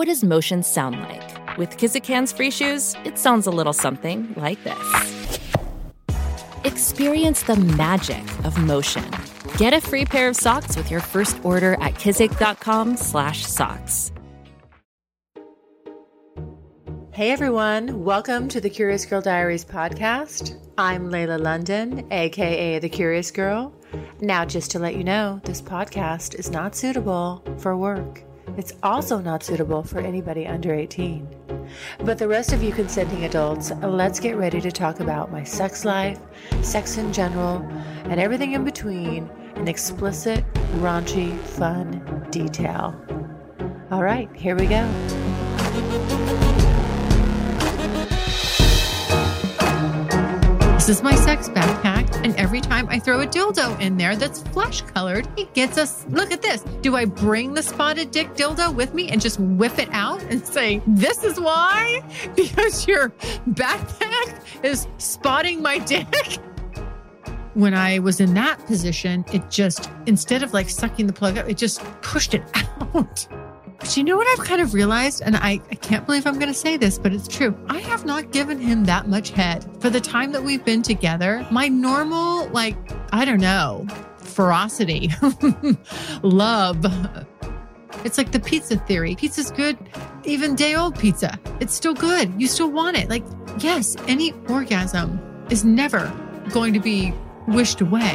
What does motion sound like? With Kizik hands free shoes, it sounds a little something like this. Experience the magic of motion. Get a free pair of socks with your first order at kizik.com/socks. Hey everyone, welcome to the Curious Girl Diaries podcast. I'm Layla London, aka The Curious Girl. Now, just to let you know, this podcast is not suitable for work. It's also not suitable for anybody under 18. But the rest of you consenting adults, let's get ready to talk about my sex life, sex in general, and everything in between in explicit, raunchy, fun detail. All right, here we go. This is my sex backpack, and every time I throw a dildo in there that's flesh colored, it gets us. Look at this. Do I bring the spotted dick dildo with me and just whip it out and say, This is why? Because your backpack is spotting my dick? When I was in that position, it just, instead of like sucking the plug up, it just pushed it out. But you know what I've kind of realized? And I, I can't believe I'm going to say this, but it's true. I have not given him that much head for the time that we've been together. My normal, like, I don't know, ferocity, love. It's like the pizza theory. Pizza's good, even day old pizza. It's still good. You still want it. Like, yes, any orgasm is never going to be wished away.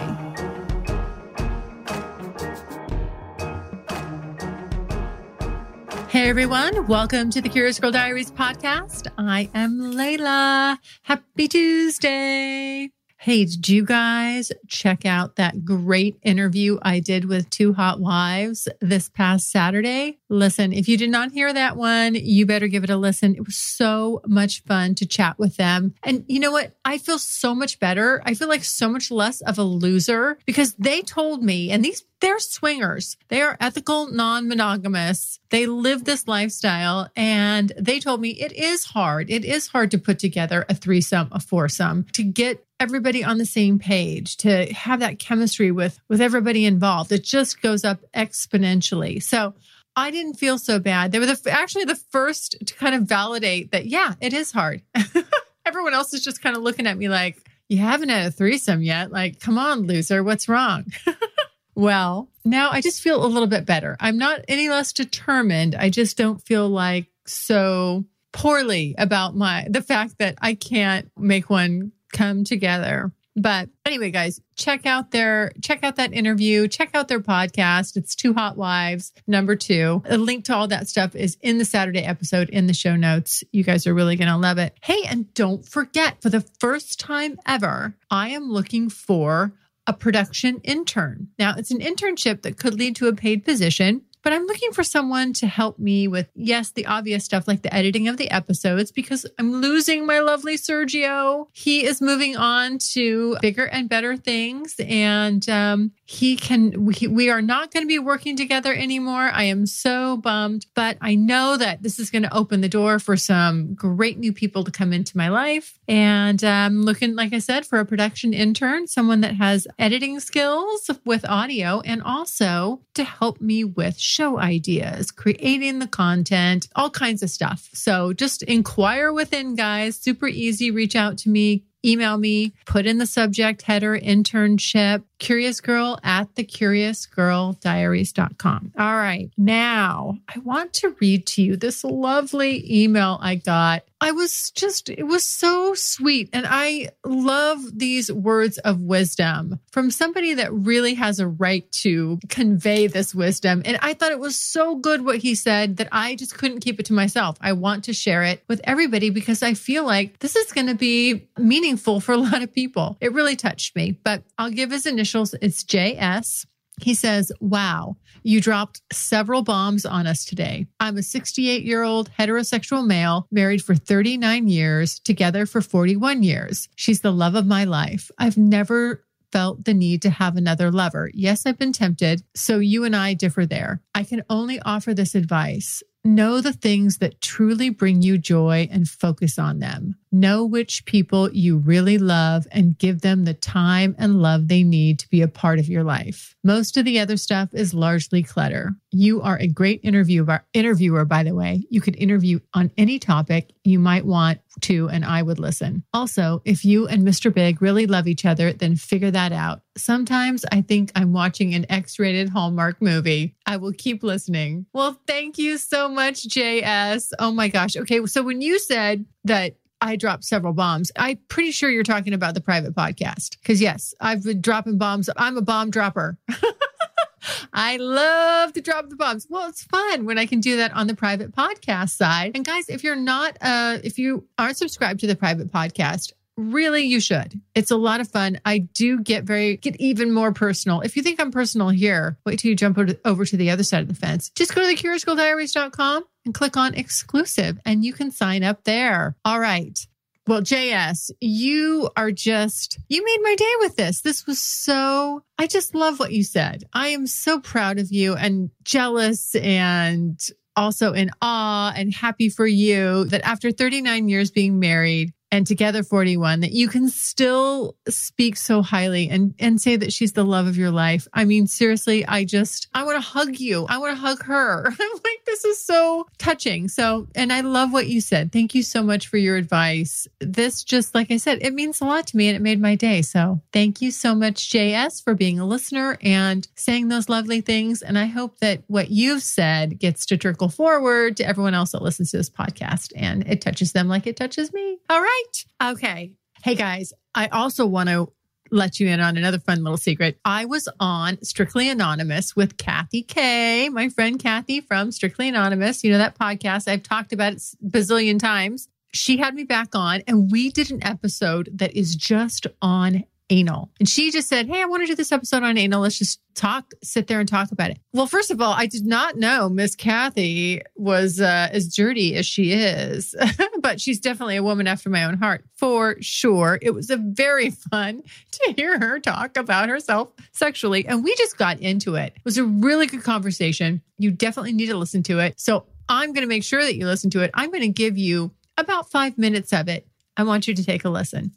Everyone, welcome to the Curious Girl Diaries podcast. I am Layla. Happy Tuesday. Hey, did you guys check out that great interview I did with two hot wives this past Saturday? Listen, if you did not hear that one, you better give it a listen. It was so much fun to chat with them. And you know what? I feel so much better. I feel like so much less of a loser because they told me, and these they're swingers. They are ethical, non monogamous. They live this lifestyle. And they told me it is hard. It is hard to put together a threesome, a foursome, to get everybody on the same page, to have that chemistry with, with everybody involved. It just goes up exponentially. So I didn't feel so bad. They were the, actually the first to kind of validate that, yeah, it is hard. Everyone else is just kind of looking at me like, you haven't had a threesome yet. Like, come on, loser. What's wrong? Well, now I just feel a little bit better. I'm not any less determined. I just don't feel like so poorly about my the fact that I can't make one come together. But anyway, guys, check out their check out that interview, check out their podcast. It's Two Hot Wives, number two. A link to all that stuff is in the Saturday episode in the show notes. You guys are really gonna love it. Hey, and don't forget, for the first time ever, I am looking for a production intern. Now, it's an internship that could lead to a paid position, but I'm looking for someone to help me with, yes, the obvious stuff like the editing of the episodes because I'm losing my lovely Sergio. He is moving on to bigger and better things. And um, he can, we, we are not going to be working together anymore. I am so bummed, but I know that this is going to open the door for some great new people to come into my life. And I'm looking, like I said, for a production intern, someone that has editing skills with audio and also to help me with show ideas, creating the content, all kinds of stuff. So just inquire within, guys. Super easy. Reach out to me. Email me, put in the subject header internship, curious girl at the curiousgirldiaries.com. All right. Now I want to read to you this lovely email I got. I was just, it was so sweet. And I love these words of wisdom from somebody that really has a right to convey this wisdom. And I thought it was so good what he said that I just couldn't keep it to myself. I want to share it with everybody because I feel like this is going to be meaningful for a lot of people. It really touched me, but I'll give his initials. It's JS. He says, Wow, you dropped several bombs on us today. I'm a 68 year old heterosexual male, married for 39 years, together for 41 years. She's the love of my life. I've never felt the need to have another lover. Yes, I've been tempted. So you and I differ there. I can only offer this advice. Know the things that truly bring you joy and focus on them. Know which people you really love and give them the time and love they need to be a part of your life. Most of the other stuff is largely clutter. You are a great interviewer, interviewer by the way. You could interview on any topic you might want to and I would listen. Also, if you and Mr. Big really love each other, then figure that out. Sometimes I think I'm watching an X-rated Hallmark movie. I will keep listening. Well, thank you so much, JS. Oh my gosh. Okay, so when you said that I dropped several bombs. I'm pretty sure you're talking about the private podcast. Because, yes, I've been dropping bombs. I'm a bomb dropper. I love to drop the bombs. Well, it's fun when I can do that on the private podcast side. And guys, if you're not, uh, if you aren't subscribed to the private podcast, really you should. It's a lot of fun. I do get very, get even more personal. If you think I'm personal here, wait till you jump over to the other side of the fence. Just go to the curiousgirldiaries.com and click on exclusive and you can sign up there. All right. Well, JS, you are just, you made my day with this. This was so, I just love what you said. I am so proud of you and jealous and also in awe and happy for you that after 39 years being married, and Together 41 that you can still speak so highly and, and say that she's the love of your life. I mean, seriously, I just, I want to hug you. I want to hug her. I'm like, this is so touching. So, and I love what you said. Thank you so much for your advice. This just, like I said, it means a lot to me and it made my day. So thank you so much, JS, for being a listener and saying those lovely things. And I hope that what you've said gets to trickle forward to everyone else that listens to this podcast and it touches them like it touches me. All right right. Okay. Hey guys, I also want to let you in on another fun little secret. I was on Strictly Anonymous with Kathy Kay, my friend Kathy from Strictly Anonymous. You know that podcast. I've talked about it bazillion times. She had me back on and we did an episode that is just on anal. And she just said, Hey, I want to do this episode on anal. Let's just talk, sit there and talk about it. Well, first of all, I did not know Miss Kathy was uh, as dirty as she is, but she's definitely a woman after my own heart for sure. It was a very fun to hear her talk about herself sexually. And we just got into it. It was a really good conversation. You definitely need to listen to it. So I'm going to make sure that you listen to it. I'm going to give you about five minutes of it. I want you to take a listen.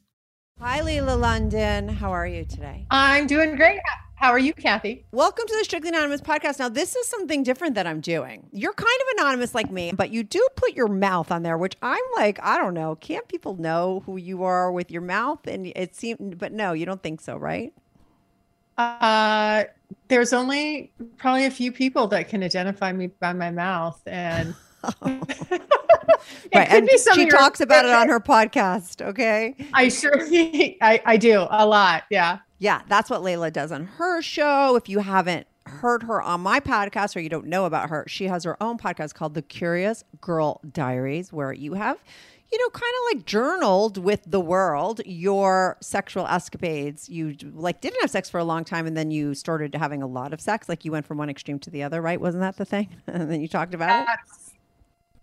Hi, Layla London. How are you today? I'm doing great. How are you, Kathy? Welcome to the Strictly Anonymous podcast. Now, this is something different that I'm doing. You're kind of anonymous like me, but you do put your mouth on there, which I'm like, I don't know. Can't people know who you are with your mouth? And it seemed, but no, you don't think so, right? Uh, there's only probably a few people that can identify me by my mouth, and right. And she talks about it on her podcast. Okay. I sure, I, I do a lot. Yeah. Yeah. That's what Layla does on her show. If you haven't heard her on my podcast or you don't know about her, she has her own podcast called The Curious Girl Diaries, where you have, you know, kind of like journaled with the world your sexual escapades. You like didn't have sex for a long time and then you started having a lot of sex. Like you went from one extreme to the other, right? Wasn't that the thing? and then you talked about That's- it.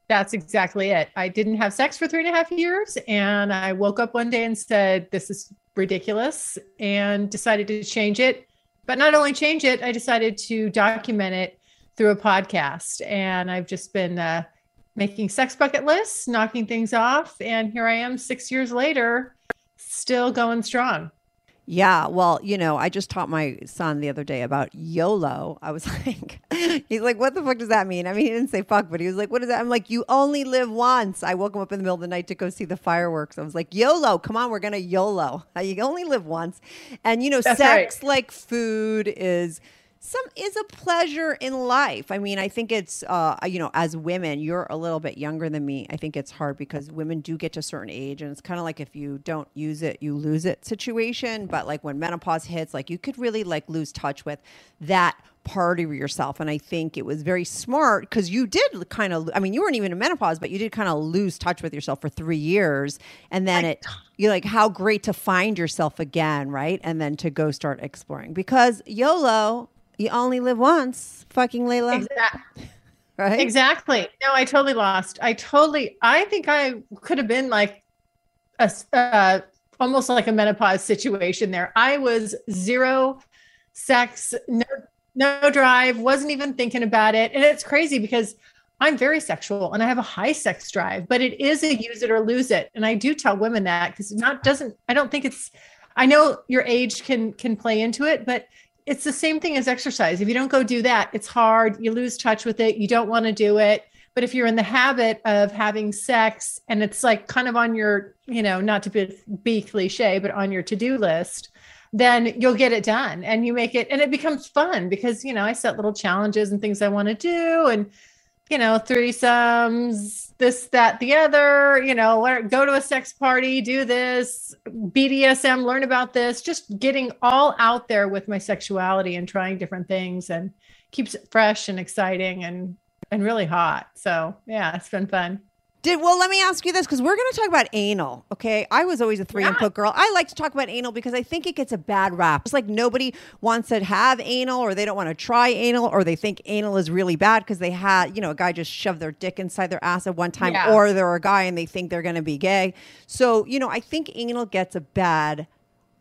That's exactly it. I didn't have sex for three and a half years. And I woke up one day and said, This is ridiculous, and decided to change it. But not only change it, I decided to document it through a podcast. And I've just been uh, making sex bucket lists, knocking things off. And here I am six years later, still going strong. Yeah, well, you know, I just taught my son the other day about YOLO. I was like, he's like, what the fuck does that mean? I mean, he didn't say fuck, but he was like, what is that? I'm like, you only live once. I woke him up in the middle of the night to go see the fireworks. I was like, YOLO, come on, we're going to YOLO. You only live once. And, you know, That's sex right. like food is some is a pleasure in life. I mean, I think it's uh, you know, as women, you're a little bit younger than me. I think it's hard because women do get to a certain age, and it's kind of like if you don't use it, you lose it situation. But like when menopause hits, like you could really like lose touch with that part of yourself. And I think it was very smart because you did kind of, I mean, you weren't even in menopause, but you did kind of lose touch with yourself for three years. And then it, you're like, how great to find yourself again, right? And then to go start exploring because YOLO you only live once, fucking Layla. Exactly. Right? Exactly. No, I totally lost. I totally. I think I could have been like a uh, almost like a menopause situation there. I was zero sex, no no drive, wasn't even thinking about it, and it's crazy because I'm very sexual and I have a high sex drive, but it is a use it or lose it. And I do tell women that because not doesn't. I don't think it's. I know your age can can play into it, but it's the same thing as exercise. If you don't go do that, it's hard. You lose touch with it. You don't want to do it. But if you're in the habit of having sex and it's like kind of on your, you know, not to be, be cliche, but on your to do list, then you'll get it done and you make it and it becomes fun because, you know, I set little challenges and things I want to do. And you know, threesomes, this, that, the other, you know, go to a sex party, do this, BDSM, learn about this, just getting all out there with my sexuality and trying different things and keeps it fresh and exciting and and really hot. So yeah, it's been fun. Did well, let me ask you this because we're going to talk about anal. Okay, I was always a three input girl. I like to talk about anal because I think it gets a bad rap. It's like nobody wants to have anal, or they don't want to try anal, or they think anal is really bad because they had, you know, a guy just shoved their dick inside their ass at one time, Yeah. or they're a guy and they think they're going to be gay. So you know, I think anal gets a bad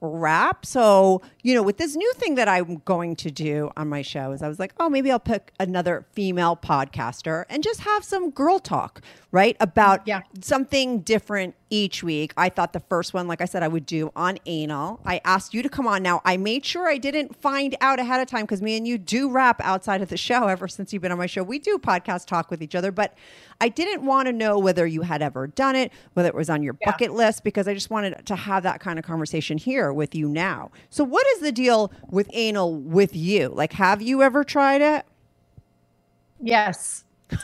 rap. So, you know, with this new thing that I'm going to do on my show is I was like, oh, maybe I'll pick another female podcaster and just have some girl talk, right? About Yeah. something different each week. I thought the first one, like I said, I would do on anal. I asked you to come on. Now, I made sure I didn't find out ahead of time because me and you do rap outside of the show ever since you've been on my show. We do podcast talk with each other, but I didn't want to know whether you had ever done it, whether it was on your Yeah. bucket list, because I just wanted to have that kind of conversation here with you now. So, what is the deal with anal with you? Like, have you ever tried it? Yes.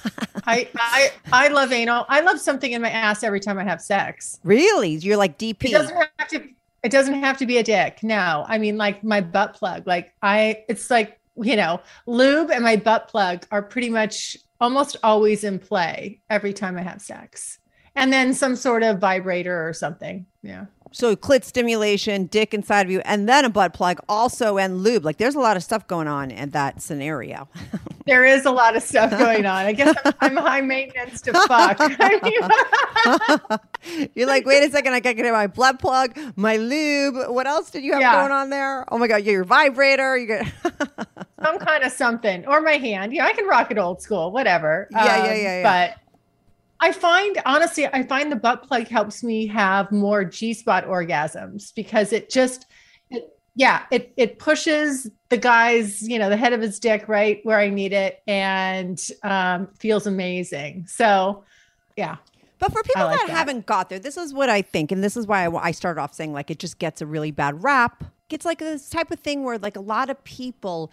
I I I love anal. I love something in my ass every time I have sex. Really? You're like DP. It doesn't have to. It doesn't have to be a dick. No, I mean like my butt plug. Like I, it's like you know, lube and my butt plug are pretty much almost always in play every time I have sex, and then some sort of vibrator or something. Yeah. so, clit stimulation, dick inside of you, and then a butt plug also, and lube. Like, there's a lot of stuff going on in that scenario. There is a lot of stuff going on. I guess I'm, I'm high maintenance to fuck. I mean, You're like, wait a second, I gotta get my blood plug, my lube. What else did you have Yeah. going on there? Oh my god, you got your vibrator. You got some kind of something or my hand. Yeah, I can rock it old school, whatever. Um, Yeah, yeah, yeah, yeah. But I find honestly, I find the butt plug helps me have more G spot orgasms because it just, it, yeah, it it pushes the guy's, you know, the head of his dick right where I need it and um, feels amazing. So, yeah, But for people like that, that. haven't got there, this is what I think, and this is why I, I started off saying like it just gets a really bad rap. It's like this type of thing where like a lot of people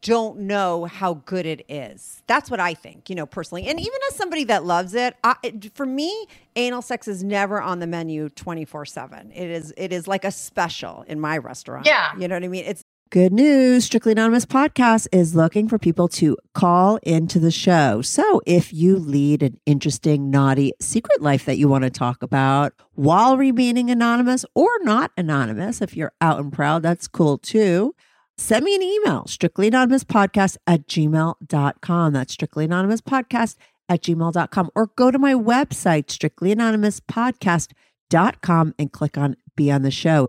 don't know how good it is. That's what I think, you know, personally. And even as somebody that loves it, I, it for me, anal sex is never on the menu twenty four seven. It is it is like a special in my restaurant. Yeah. you know what I mean. It's Good news. Strictly Anonymous podcast is looking for people to call into the show. So if you lead an interesting, naughty secret life that you want to talk about while remaining anonymous or not anonymous, if you're out and proud, that's cool too. Send me an email, strictly anonymous podcast at gmail.com. That's strictly anonymous podcast at gmail.com. Or go to my website, strictly anonymous podcast.com and click on be on the show.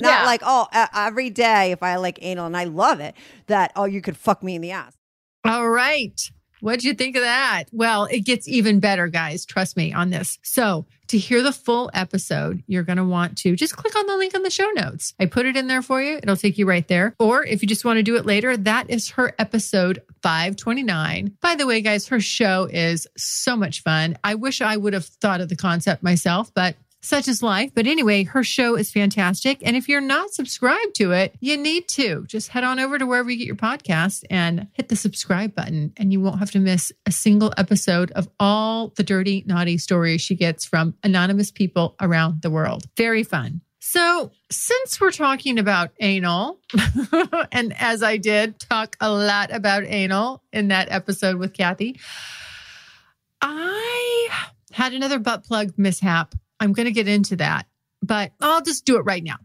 Not Yeah. like, oh, uh, every day if I like anal and I love it, that, oh, you could fuck me in the ass. All right. What'd you think of that? Well, it gets even better, guys. Trust me on this. So, to hear the full episode, you're going to want to just click on the link in the show notes. I put it in there for you. It'll take you right there. Or if you just want to do it later, that is her episode 529. By the way, guys, her show is so much fun. I wish I would have thought of the concept myself, but such is life. But anyway, her show is fantastic. And if you're not subscribed to it, you need to just head on over to wherever you get your podcast and hit the subscribe button, and you won't have to miss a single episode of all the dirty, naughty stories she gets from anonymous people around the world. Very fun. So, since we're talking about anal, and as I did talk a lot about anal in that episode with Kathy, I had another butt plug mishap. I'm going to get into that, but I'll just do it right now.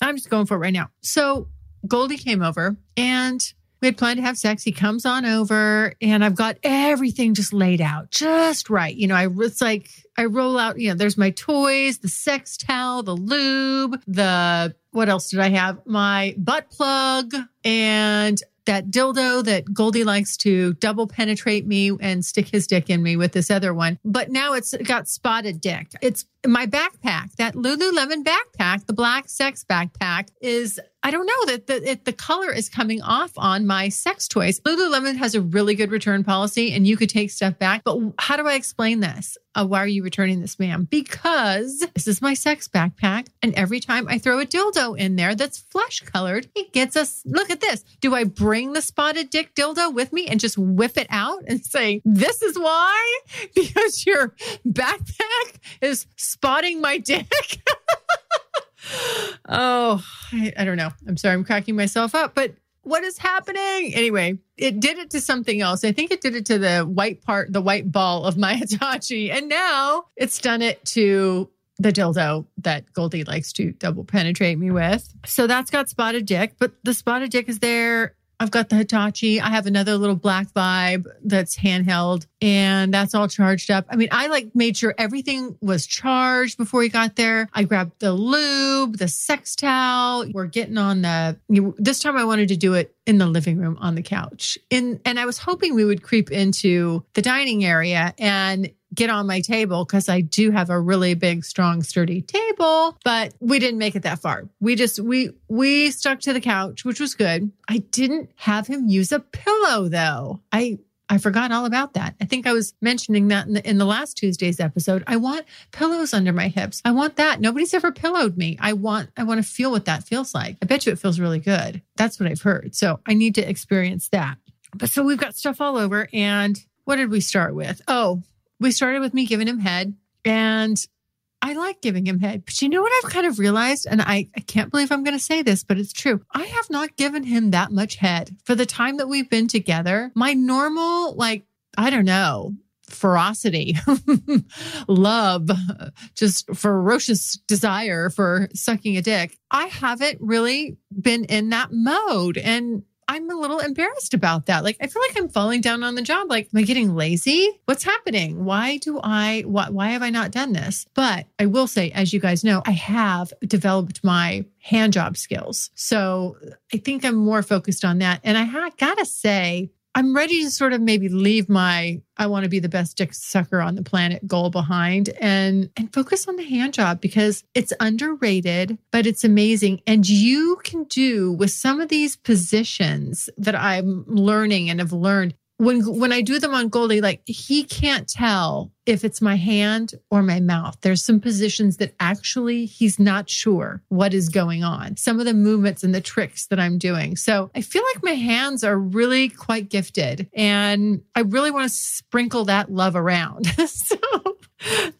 I'm just going for it right now. So, Goldie came over and we had planned to have sex. He comes on over and I've got everything just laid out just right. You know, I it's like I roll out, you know, there's my toys, the sex towel, the lube, the what else did I have? My butt plug and that dildo that Goldie likes to double penetrate me and stick his dick in me with this other one. But now it's got spotted dick. It's my backpack, that Lululemon backpack, the black sex backpack is I don't know that the it, the color is coming off on my sex toys. Lululemon has a really good return policy, and you could take stuff back. But how do I explain this? Uh, why are you returning this, ma'am? Because this is my sex backpack, and every time I throw a dildo in there that's flesh colored, it gets us. Look at this. Do I bring the spotted dick dildo with me and just whip it out and say, "This is why"? Because your backpack is spotting my dick. oh, I, I don't know. I'm sorry, I'm cracking myself up, but what is happening? Anyway, it did it to something else. I think it did it to the white part, the white ball of my Hitachi. And now it's done it to the dildo that Goldie likes to double penetrate me with. So that's got spotted dick, but the spotted dick is there I've got the Hitachi. I have another little black vibe that's handheld and that's all charged up. I mean, I like made sure everything was charged before he got there. I grabbed the lube, the sex towel. We're getting on the, this time I wanted to do it in the living room on the couch. In, and I was hoping we would creep into the dining area and get on my table because I do have a really big, strong, sturdy table, but we didn't make it that far. We just, we, we stuck to the couch, which was good. I didn't have him use a pillow though. I, I forgot all about that. I think I was mentioning that in the, in the last Tuesday's episode. I want pillows under my hips. I want that. Nobody's ever pillowed me. I want, I want to feel what that feels like. I bet you it feels really good. That's what I've heard. So I need to experience that. But so we've got stuff all over. And what did we start with? Oh, we started with me giving him head and I like giving him head. But you know what I've kind of realized? And I, I can't believe I'm going to say this, but it's true. I have not given him that much head for the time that we've been together. My normal, like, I don't know, ferocity, love, just ferocious desire for sucking a dick. I haven't really been in that mode. And I'm a little embarrassed about that. Like, I feel like I'm falling down on the job. Like, am I getting lazy? What's happening? Why do I, why, why have I not done this? But I will say, as you guys know, I have developed my hand job skills. So I think I'm more focused on that. And I ha- gotta say, I'm ready to sort of maybe leave my I want to be the best dick sucker on the planet goal behind and and focus on the hand job because it's underrated, but it's amazing. And you can do with some of these positions that I'm learning and have learned, when when I do them on Goldie, like he can't tell if it's my hand or my mouth. There's some positions that actually he's not sure what is going on. Some of the movements and the tricks that I'm doing. So I feel like my hands are really quite gifted and I really want to sprinkle that love around. so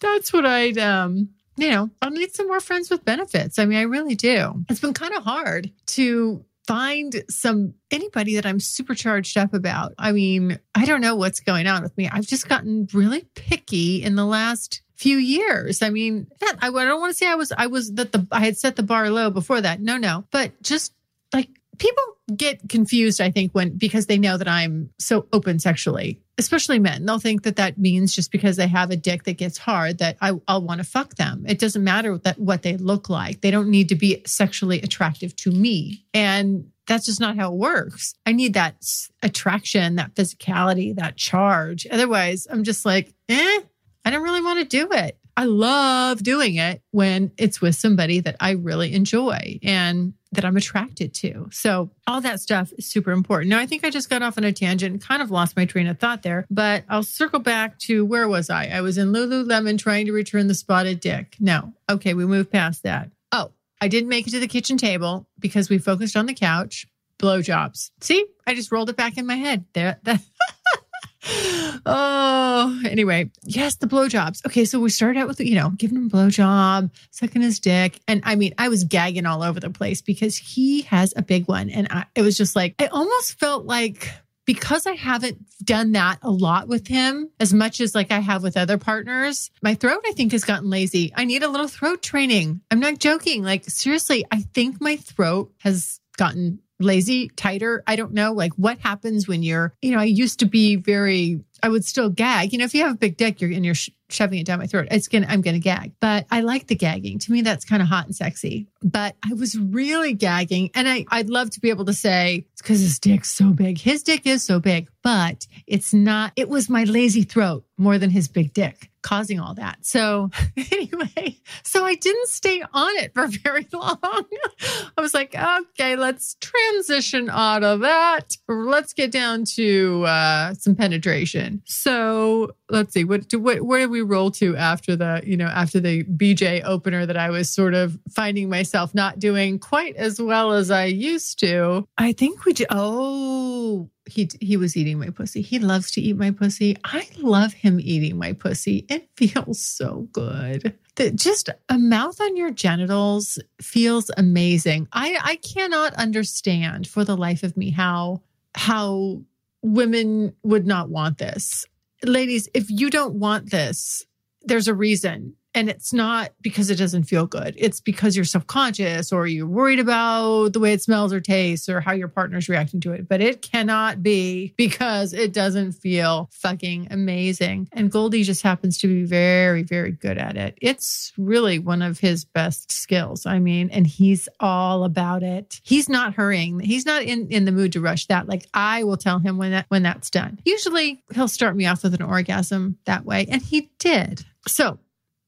that's what I'd um you know, I'll need some more friends with benefits. I mean, I really do. It's been kind of hard to find some anybody that I'm super charged up about. I mean, I don't know what's going on with me. I've just gotten really picky in the last few years. I mean, I don't want to say I was I was that the I had set the bar low before that. No, no. But just like people get confused I think when because they know that I'm so open sexually especially men. They'll think that that means just because they have a dick that gets hard that I, will want to fuck them. It doesn't matter that what they look like. They don't need to be sexually attractive to me. And that's just not how it works. I need that attraction that physicality that charge. Otherwise i'm just like eh i don't really want to do it. I love doing it when it's with somebody that I really enjoy. And that I'm attracted to. So all that stuff is super important. Now I think I just got off on a tangent and kind of lost my train of thought there, but I'll circle back to where was I? I was in Lululemon trying to return the spotted dick. No. Okay, we moved past that. Oh, I didn't make it to the kitchen table because we focused on the couch. Blowjobs. See, I just rolled it back in my head. There, that. oh, anyway, yes, the blowjobs. Okay, so we started out with you know giving him a blowjob, sucking his dick, and I mean, I was gagging all over the place because he has a big one, and I, it was just like I almost felt like because I haven't done that a lot with him as much as like I have with other partners, my throat I think has gotten lazy. I need a little throat training. I'm not joking. Like seriously, I think my throat has gotten lazy, tighter. I don't know. Like what happens when you're, you know, I used to be very, I would still gag. You know, if you have a big dick, you're and you're sh- shoving it down my throat, it's gonna, I'm gonna gag. But I like the gagging. To me, that's kind of hot and sexy. But I was really gagging, and I, I'd love to be able to say it's because his dick's so big. His dick is so big, but it's not. It was my lazy throat more than his big dick causing all that. So anyway, so I didn't stay on it for very long. I was like, okay, let's transition out of that. Let's get down to uh, some penetration. So let's see, what do what where did we roll to after the you know after the BJ opener that I was sort of finding myself not doing quite as well as I used to. I think we. Just, oh, he he was eating my pussy. He loves to eat my pussy. I love him eating my pussy. It feels so good. That just a mouth on your genitals feels amazing. I I cannot understand for the life of me how how women would not want this. Ladies, if you don't want this, there's a reason. And it's not because it doesn't feel good. It's because you're self conscious or you're worried about the way it smells or tastes or how your partner's reacting to it. But it cannot be because it doesn't feel fucking amazing. And Goldie just happens to be very, very good at it. It's really one of his best skills. I mean, and he's all about it. He's not hurrying. He's not in, in the mood to rush that. Like I will tell him when that when that's done. Usually he'll start me off with an orgasm that way. And he did. So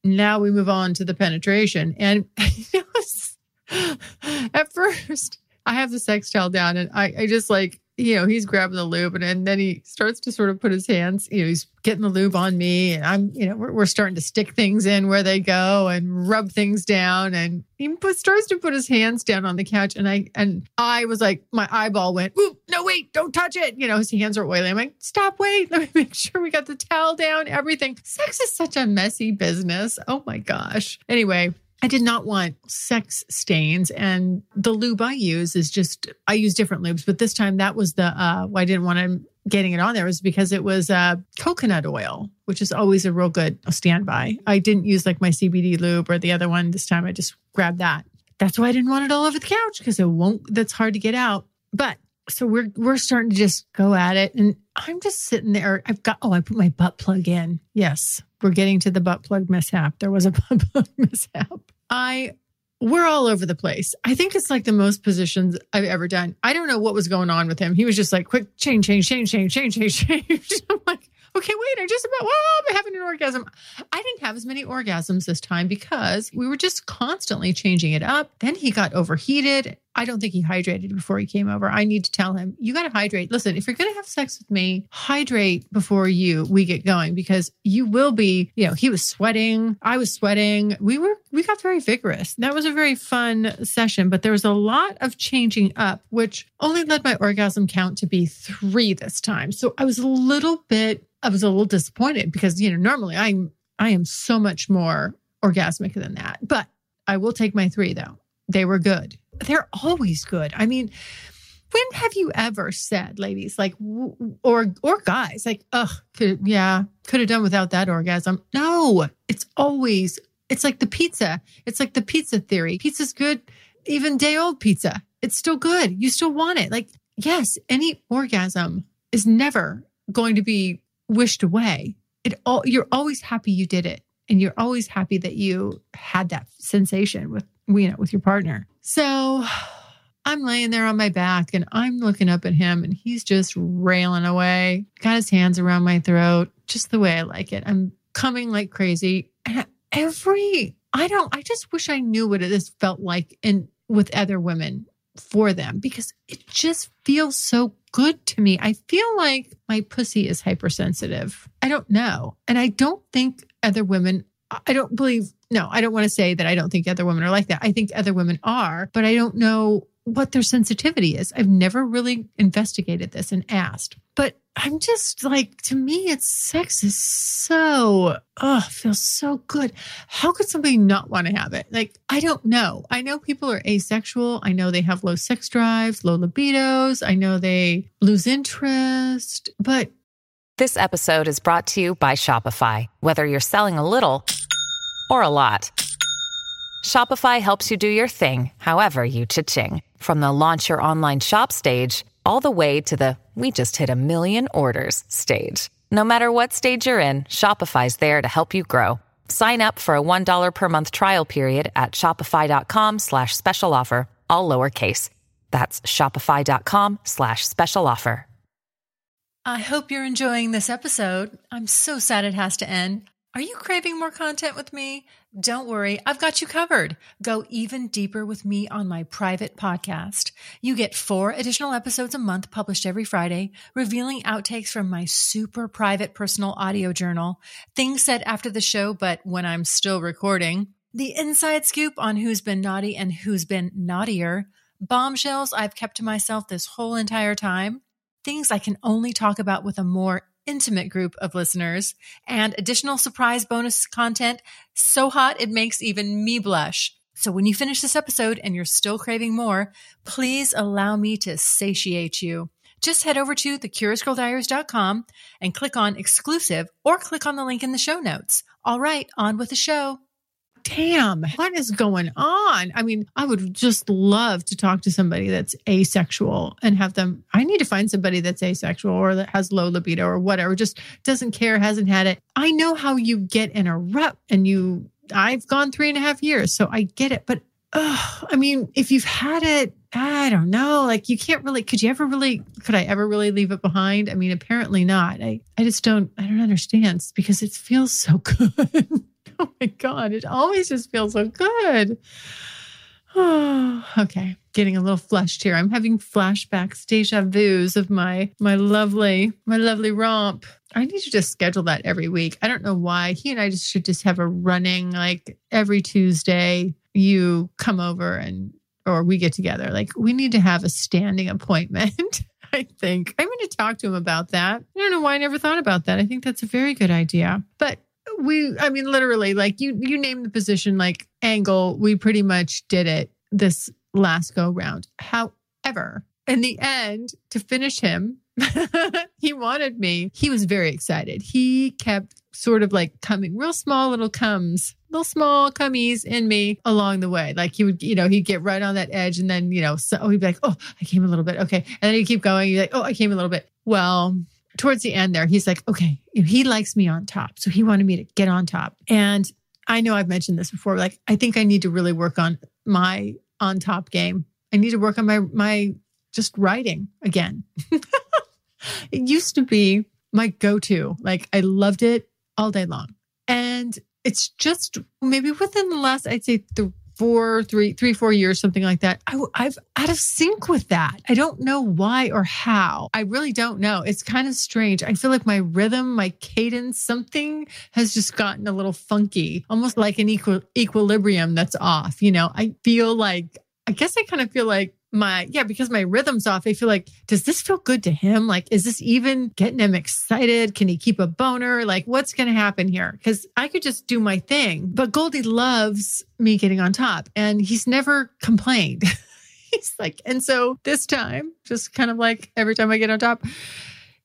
now we move on to the penetration. And at first, I have the sex towel down and I, I just like, you know, he's grabbing the lube and, and then he starts to sort of put his hands, you know, he's getting the lube on me and I'm, you know, we're, we're starting to stick things in where they go and rub things down. And he put, starts to put his hands down on the couch. And I, and I was like, my eyeball went, Ooh, no, wait, don't touch it. You know, his hands are oily. I'm like, stop, wait, let me make sure we got the towel down, everything. Sex is such a messy business. Oh my gosh. Anyway, I did not want sex stains. And the lube I use is just, I use different lubes, but this time that was the, uh, why I didn't want to getting it on there was because it was uh, coconut oil, which is always a real good standby. I didn't use like my CBD lube or the other one this time. I just grabbed that. That's why I didn't want it all over the couch because it won't, that's hard to get out. But so we're, we're starting to just go at it. And I'm just sitting there. I've got, oh, I put my butt plug in. Yes, we're getting to the butt plug mishap. There was a butt plug mishap. I we're all over the place. I think it's like the most positions I've ever done. I don't know what was going on with him. He was just like, quick, change, change, change, change, change, change, change. I'm like, okay, wait, I just about, well, I'm having an orgasm. I didn't have as many orgasms this time because we were just constantly changing it up. Then he got overheated. I don't think he hydrated before he came over. I need to tell him, you got to hydrate. Listen, if you're going to have sex with me, hydrate before you we get going because you will be, you know, he was sweating, I was sweating. We were we got very vigorous. That was a very fun session, but there was a lot of changing up which only led my orgasm count to be 3 this time. So I was a little bit I was a little disappointed because, you know, normally I'm I am so much more orgasmic than that. But I will take my 3 though. They were good they're always good. I mean, when have you ever said, ladies, like, or or guys, like, ugh, could, yeah, could have done without that orgasm? No, it's always. It's like the pizza. It's like the pizza theory. Pizza's good, even day old pizza. It's still good. You still want it. Like, yes, any orgasm is never going to be wished away. It all you're always happy you did it, and you're always happy that you had that sensation with you know with your partner. So I'm laying there on my back and I'm looking up at him and he's just railing away, got his hands around my throat, just the way I like it. I'm coming like crazy. And every, I don't, I just wish I knew what this felt like in with other women for them because it just feels so good to me. I feel like my pussy is hypersensitive. I don't know. And I don't think other women, I don't believe, no, I don't want to say that I don't think other women are like that. I think other women are, but I don't know what their sensitivity is. I've never really investigated this and asked. But I'm just like, to me, it's sex is so, oh, feels so good. How could somebody not want to have it? Like, I don't know. I know people are asexual. I know they have low sex drives, low libidos. I know they lose interest, but This episode is brought to you by Shopify. Whether you're selling a little or a lot, Shopify helps you do your thing, however you cha-ching. From the launch your online shop stage, all the way to the we just hit a million orders stage. No matter what stage you're in, Shopify's there to help you grow. Sign up for a $1 per month trial period at shopify.com slash special offer, all lowercase. That's shopify.com slash special offer. I hope you're enjoying this episode. I'm so sad it has to end. Are you craving more content with me? Don't worry, I've got you covered. Go even deeper with me on my private podcast. You get four additional episodes a month published every Friday, revealing outtakes from my super private personal audio journal, things said after the show, but when I'm still recording, the inside scoop on who's been naughty and who's been naughtier, bombshells I've kept to myself this whole entire time, things I can only talk about with a more intimate group of listeners, and additional surprise bonus content so hot it makes even me blush. So when you finish this episode and you're still craving more, please allow me to satiate you. Just head over to thecuriousgirldiaries.com and click on exclusive or click on the link in the show notes. All right, on with the show. Damn, what is going on? I mean, I would just love to talk to somebody that's asexual and have them. I need to find somebody that's asexual or that has low libido or whatever, just doesn't care, hasn't had it. I know how you get in a rut and you, I've gone three and a half years, so I get it. But uh, I mean, if you've had it, I don't know. Like you can't really. Could you ever really? Could I ever really leave it behind? I mean, apparently not. I I just don't. I don't understand because it feels so good. oh my god, it always just feels so good. Oh, okay. Getting a little flushed here. I'm having flashbacks, deja vu's of my my lovely, my lovely romp. I need to just schedule that every week. I don't know why. He and I just should just have a running like every Tuesday. You come over and or we get together. Like we need to have a standing appointment. I think I'm going to talk to him about that. I don't know why I never thought about that. I think that's a very good idea. But we, I mean, literally, like you, you name the position, like angle. We pretty much did it this last go round. However, in the end, to finish him, he wanted me. He was very excited. He kept sort of like coming real small little comes, little small cummies in me along the way. Like he would, you know, he'd get right on that edge and then, you know, so he'd be like, oh, I came a little bit. Okay. And then he'd keep going. He's like, oh, I came a little bit. Well, towards the end there, he's like, okay, he likes me on top. So he wanted me to get on top. And I know I've mentioned this before. Like, I think I need to really work on my on top game. I need to work on my, my just writing again. it used to be my go to. Like, I loved it all day long. And it's just maybe within the last, I'd say, the four, three, three, four years, something like that. I, I've out of sync with that. I don't know why or how. I really don't know. It's kind of strange. I feel like my rhythm, my cadence, something has just gotten a little funky, almost like an equal equilibrium that's off. You know, I feel like, I guess I kind of feel like my yeah because my rhythm's off i feel like does this feel good to him? Like is this even getting him excited? Can he keep a boner? Like what's going to happen here? Because i could just do my thing. But goldie loves me getting on top and he's never complained. He's like and so this time just kind of like every time i get on top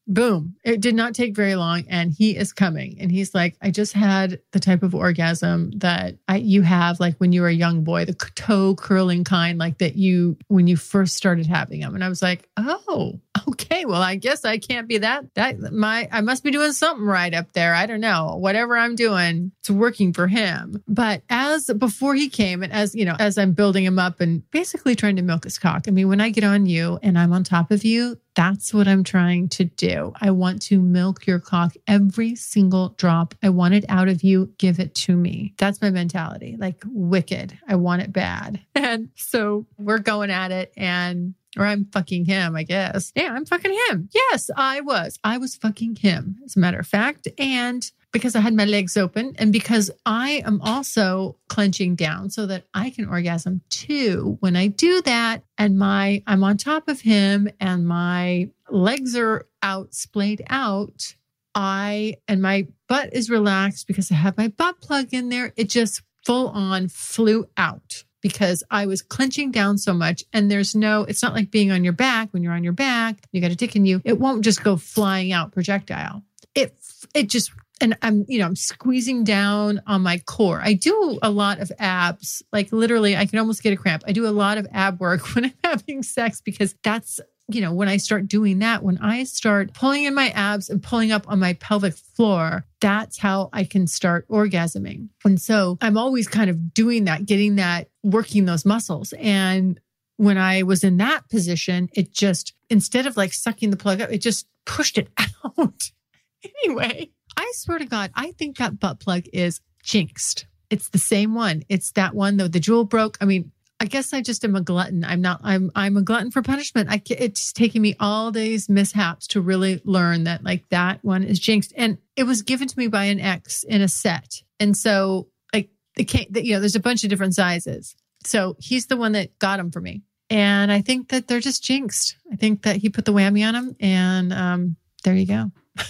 boom it did not take very long and he is coming. And he's like i just had the type of orgasm that I, you have like when you were a young boy the toe curling kind like that you when you first started having them and i was like oh okay well i guess i can't be that that my i must be doing something right up there i don't know whatever i'm doing it's working for him but as before he came and as you know as i'm building him up and basically trying to milk his cock i mean when i get on you and i'm on top of you That's what I'm trying to do. I want to milk your cock every single drop. I want it out of you. Give it to me. That's my mentality. Like wicked. I want it bad. And so we're going at it and or I'm fucking him, I guess. Yeah, I'm fucking him. Yes, I was. I was fucking him, as a matter of fact. And because I had my legs open and because I am also clenching down so that I can orgasm too. When I do that and my I'm on top of him and my legs are out splayed out, I and my butt is relaxed because I have my butt plug in there. It just full on flew out because I was clenching down so much. And there's no, it's not like being on your back. When you're on your back, you got a dick in you, it won't just go flying out projectile. It, it just, and I'm, you know, I'm squeezing down on my core. I do a lot of abs, like literally, I can almost get a cramp. I do a lot of ab work when I'm having sex because that's you know, when I start doing that, when I start pulling in my abs and pulling up on my pelvic floor, that's how I can start orgasming. And so I'm always kind of doing that, getting that, working those muscles. And when I was in that position, it just, instead of like sucking the plug up, it just pushed it out. anyway, I swear to God, I think that butt plug is jinxed. It's the same one. It's that one though. The jewel broke. I mean, I guess I just am a glutton. I'm not. I'm. I'm a glutton for punishment. I. It's taking me all these mishaps to really learn that like that one is jinxed, and it was given to me by an ex in a set, and so like the. You know, there's a bunch of different sizes. So he's the one that got them for me, and I think that they're just jinxed. I think that he put the whammy on them, and um, there you go.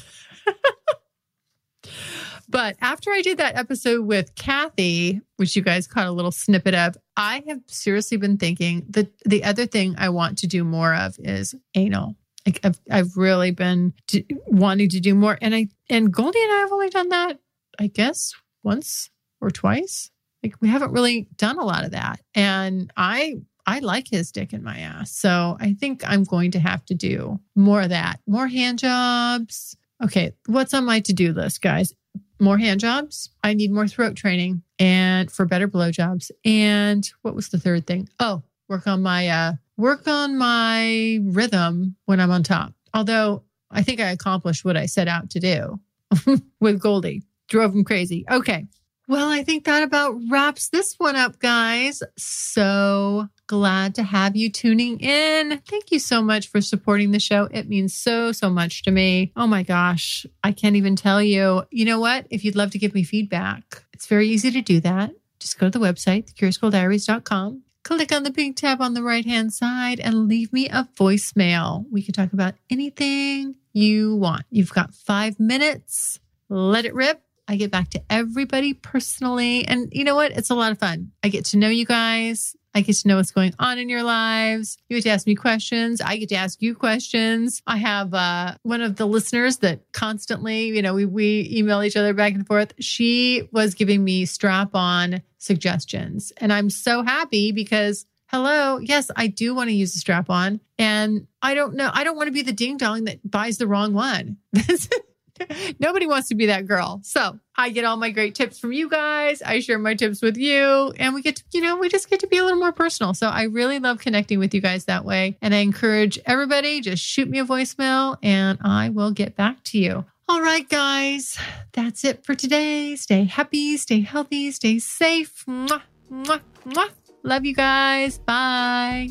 But after I did that episode with Kathy, which you guys caught a little snippet of, I have seriously been thinking that the other thing I want to do more of is anal. Like I've I've really been to, wanting to do more, and I and Goldie and I have only done that, I guess, once or twice. Like we haven't really done a lot of that, and I I like his dick in my ass, so I think I'm going to have to do more of that, more hand jobs. Okay, what's on my to do list, guys? More hand jobs. I need more throat training and for better blowjobs. And what was the third thing? Oh, work on my uh work on my rhythm when I'm on top. Although I think I accomplished what I set out to do with Goldie. Drove him crazy. Okay. Well, I think that about wraps this one up, guys. So glad to have you tuning in. Thank you so much for supporting the show. It means so, so much to me. Oh my gosh, I can't even tell you. You know what? If you'd love to give me feedback, it's very easy to do that. Just go to the website, thecuriousgirldiaries.com. Click on the pink tab on the right hand side and leave me a voicemail. We can talk about anything you want. You've got five minutes. Let it rip. I get back to everybody personally. And you know what? It's a lot of fun. I get to know you guys. I get to know what's going on in your lives. You get to ask me questions. I get to ask you questions. I have uh, one of the listeners that constantly, you know, we, we email each other back and forth. She was giving me strap on suggestions. And I'm so happy because hello, yes, I do want to use a strap on. And I don't know, I don't want to be the ding dong that buys the wrong one. Nobody wants to be that girl. So I get all my great tips from you guys. I share my tips with you, and we get to, you know, we just get to be a little more personal. So I really love connecting with you guys that way. And I encourage everybody just shoot me a voicemail and I will get back to you. All right, guys, that's it for today. Stay happy, stay healthy, stay safe. Mwah, mwah, mwah. Love you guys. Bye.